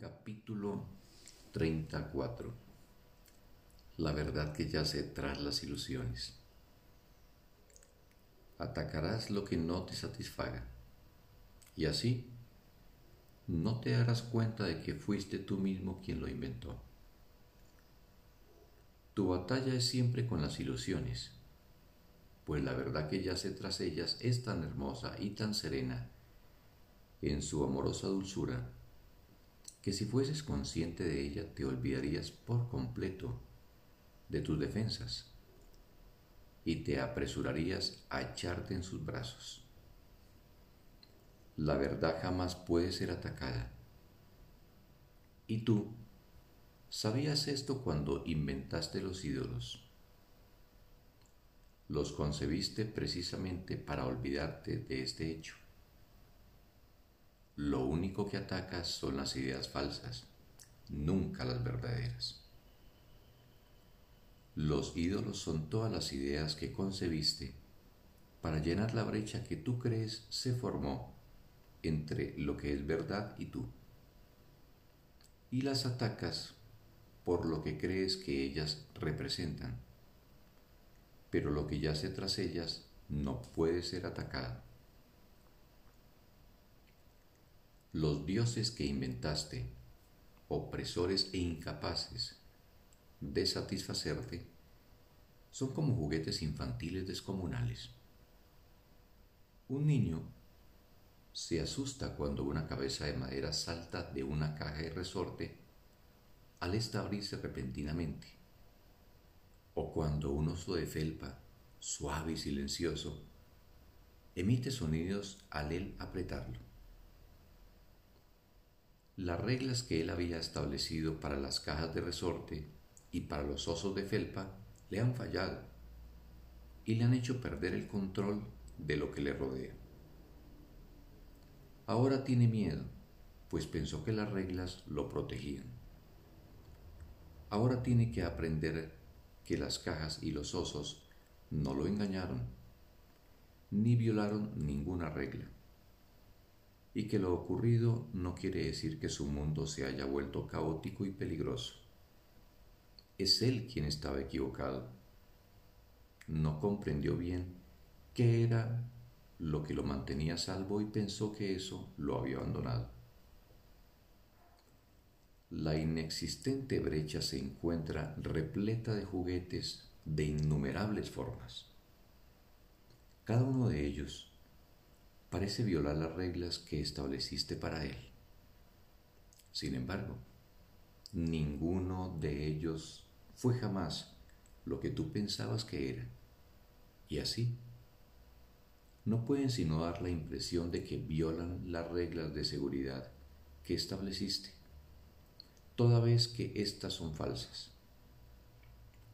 Capítulo 34 La verdad que yace tras las ilusiones. Atacarás lo que no te satisfaga, y así no te darás cuenta de que fuiste tú mismo quien lo inventó. Tu batalla es siempre con las ilusiones, pues la verdad que yace tras ellas es tan hermosa y tan serena en su amorosa dulzura que si fueses consciente de ella te olvidarías por completo de tus defensas y te apresurarías a echarte en sus brazos. La verdad jamás puede ser atacada. Y tú, ¿sabías esto cuando inventaste los ídolos? Los concebiste precisamente para olvidarte de este hecho. Lo único que atacas son las ideas falsas, nunca las verdaderas. Los ídolos son todas las ideas que concebiste para llenar la brecha que tú crees se formó entre lo que es verdad y tú. Y las atacas por lo que crees que ellas representan. Pero lo que yace tras ellas no puede ser atacado. Los dioses que inventaste, opresores e incapaces de satisfacerte, son como juguetes infantiles descomunales. Un niño se asusta cuando una cabeza de madera salta de una caja de resorte al esta abrirse repentinamente, o cuando un oso de felpa, suave y silencioso, emite sonidos al él apretarlo. Las reglas que él había establecido para las cajas de resorte y para los osos de felpa le han fallado y le han hecho perder el control de lo que le rodea. Ahora tiene miedo, pues pensó que las reglas lo protegían. Ahora tiene que aprender que las cajas y los osos no lo engañaron, ni violaron ninguna regla y que lo ocurrido no quiere decir que su mundo se haya vuelto caótico y peligroso. Es él quien estaba equivocado. No comprendió bien qué era lo que lo mantenía salvo y pensó que eso lo había abandonado. La inexistente brecha se encuentra repleta de juguetes de innumerables formas. Cada uno de ellos parece violar las reglas que estableciste para él. Sin embargo, ninguno de ellos fue jamás lo que tú pensabas que era. Y así, no pueden sino dar la impresión de que violan las reglas de seguridad que estableciste, toda vez que éstas son falsas.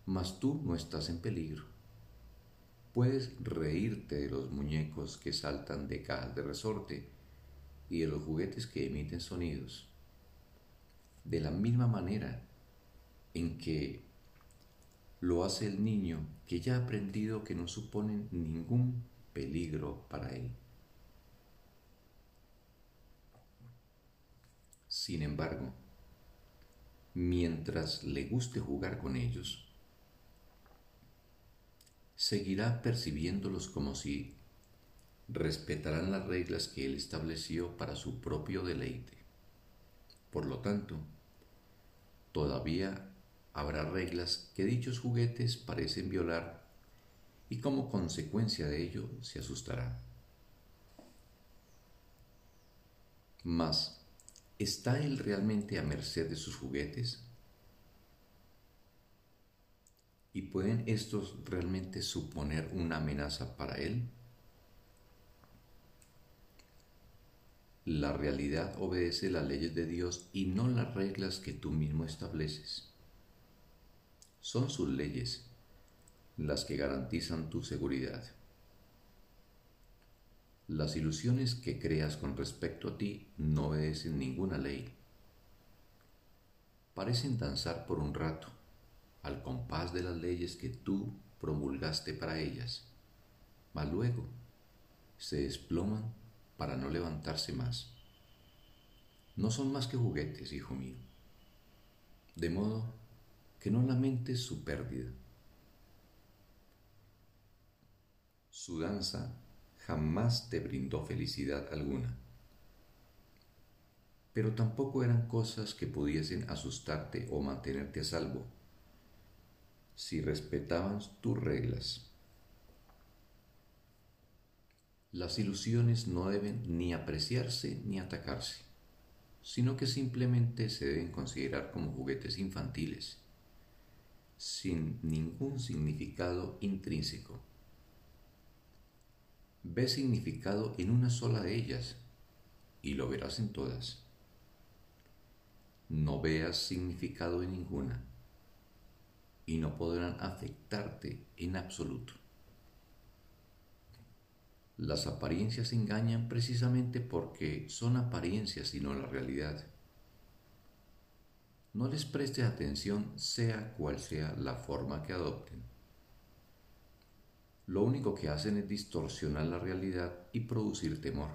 Mas tú no estás en peligro Puedes reírte de los muñecos que saltan de cajas de resorte y de los juguetes que emiten sonidos. De la misma manera en que lo hace el niño que ya ha aprendido que no suponen ningún peligro para él. Sin embargo, mientras le guste jugar con ellos, seguirá percibiéndolos como si respetarán las reglas que él estableció para su propio deleite. Por lo tanto, todavía habrá reglas que dichos juguetes parecen violar y como consecuencia de ello se asustará. Mas, ¿está él realmente a merced de sus juguetes? ¿Y pueden estos realmente suponer una amenaza para él? La realidad obedece las leyes de Dios y no las reglas que tú mismo estableces. Son sus leyes las que garantizan tu seguridad. Las ilusiones que creas con respecto a ti no obedecen ninguna ley. Parecen danzar por un rato, al compás de las leyes que tú promulgaste para ellas, mas luego se desploman para no levantarse más. no son más que juguetes, hijo mío. De modo que no lamentes su pérdida. Su danza jamás te brindó felicidad alguna, pero tampoco eran cosas que pudiesen asustarte o mantenerte a salvo si respetaban tus reglas. Las ilusiones no deben ni apreciarse ni atacarse, sino que simplemente se deben considerar como juguetes infantiles, sin ningún significado intrínseco. Ve significado en una sola de ellas y lo verás en todas. No veas significado en ninguna y no podrán afectarte en absoluto. Las apariencias engañan precisamente porque son apariencias y no la realidad. No les prestes atención sea cual sea la forma que adopten. Lo único que hacen es distorsionar la realidad y producir temor,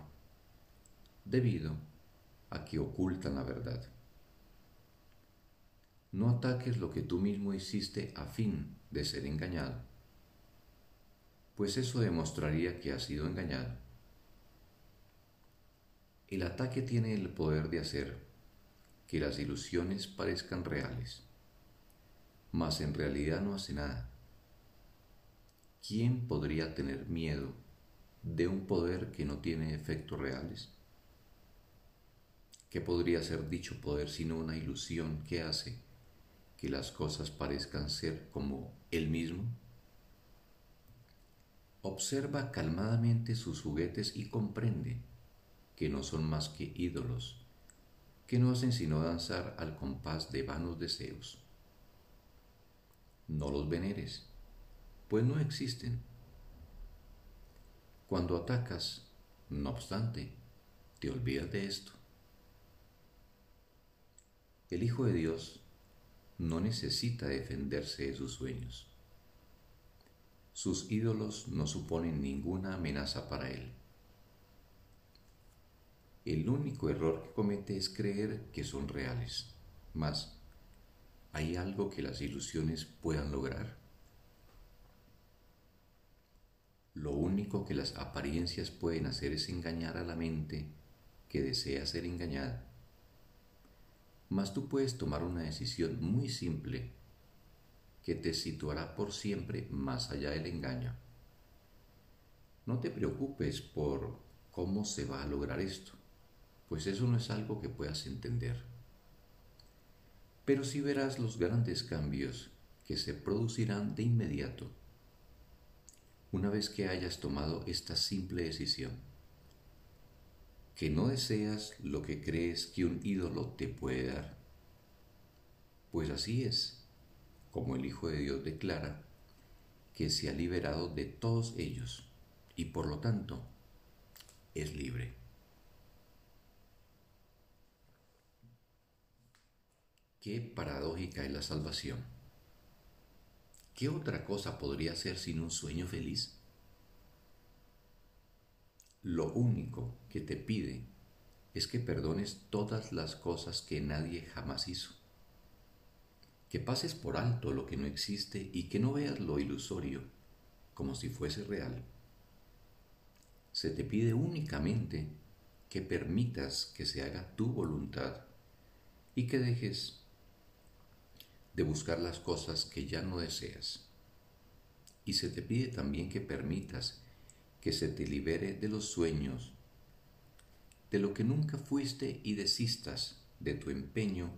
debido a que ocultan la verdad. No ataques lo que tú mismo hiciste a fin de ser engañado, pues eso demostraría que has sido engañado. El ataque tiene el poder de hacer que las ilusiones parezcan reales, mas en realidad no hace nada. ¿Quién podría tener miedo de un poder que no tiene efectos reales? ¿Qué podría ser dicho poder sino una ilusión que hace que las cosas parezcan ser como él mismo? Observa calmadamente sus juguetes y comprende que no son más que ídolos, que no hacen sino danzar al compás de vanos deseos. No los veneres, pues no existen. Cuando atacas, no obstante, te olvidas de esto. El Hijo de Dios no necesita defenderse de sus sueños. Sus ídolos no suponen ninguna amenaza para él. El único error que comete es creer que son reales. Mas, ¿hay algo que las ilusiones puedan lograr? Lo único que las apariencias pueden hacer es engañar a la mente que desea ser engañada mas tú puedes tomar una decisión muy simple que te situará por siempre más allá del engaño. No te preocupes por cómo se va a lograr esto, pues eso no es algo que puedas entender. Pero sí verás los grandes cambios que se producirán de inmediato una vez que hayas tomado esta simple decisión que no deseas lo que crees que un ídolo te puede dar. Pues así es, como el Hijo de Dios declara, que se ha liberado de todos ellos y por lo tanto es libre. Qué paradójica es la salvación. ¿Qué otra cosa podría ser sin un sueño feliz? Lo único que te pide es que perdones todas las cosas que nadie jamás hizo, que pases por alto lo que no existe y que no veas lo ilusorio como si fuese real. Se te pide únicamente que permitas que se haga tu voluntad y que dejes de buscar las cosas que ya no deseas. Y se te pide también que permitas que se te libere de los sueños, de lo que nunca fuiste y desistas de tu empeño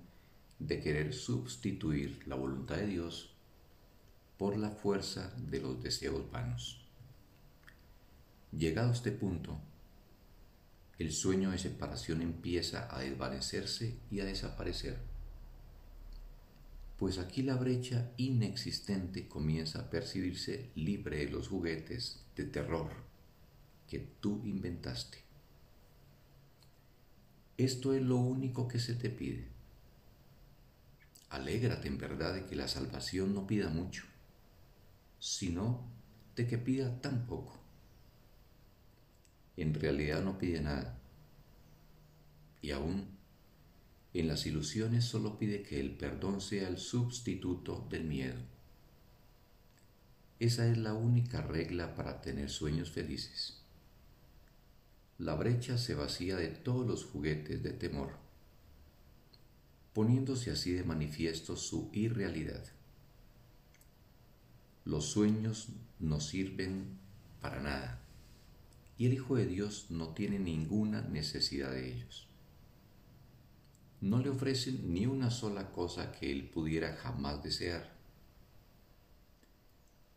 de querer sustituir la voluntad de Dios por la fuerza de los deseos vanos. Llegado a este punto, el sueño de separación empieza a desvanecerse y a desaparecer, pues aquí la brecha inexistente comienza a percibirse libre de los juguetes de terror que tú inventaste. Esto es lo único que se te pide. Alégrate en verdad de que la salvación no pida mucho, sino de que pida tan poco. En realidad no pide nada y aún en las ilusiones solo pide que el perdón sea el sustituto del miedo. Esa es la única regla para tener sueños felices. La brecha se vacía de todos los juguetes de temor, poniéndose así de manifiesto su irrealidad. Los sueños no sirven para nada y el Hijo de Dios no tiene ninguna necesidad de ellos no le ofrecen ni una sola cosa que él pudiera jamás desear.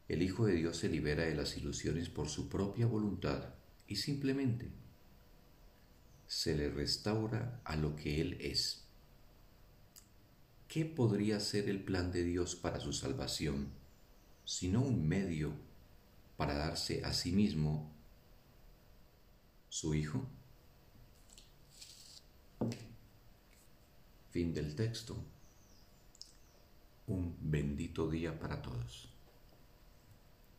El Hijo de Dios se libera de las ilusiones por su propia voluntad y simplemente se le restaura a lo que Él es. ¿Qué podría ser el plan de Dios para su salvación, sino un medio para darse a sí mismo su Hijo? Fin del texto. Un bendito día para todos.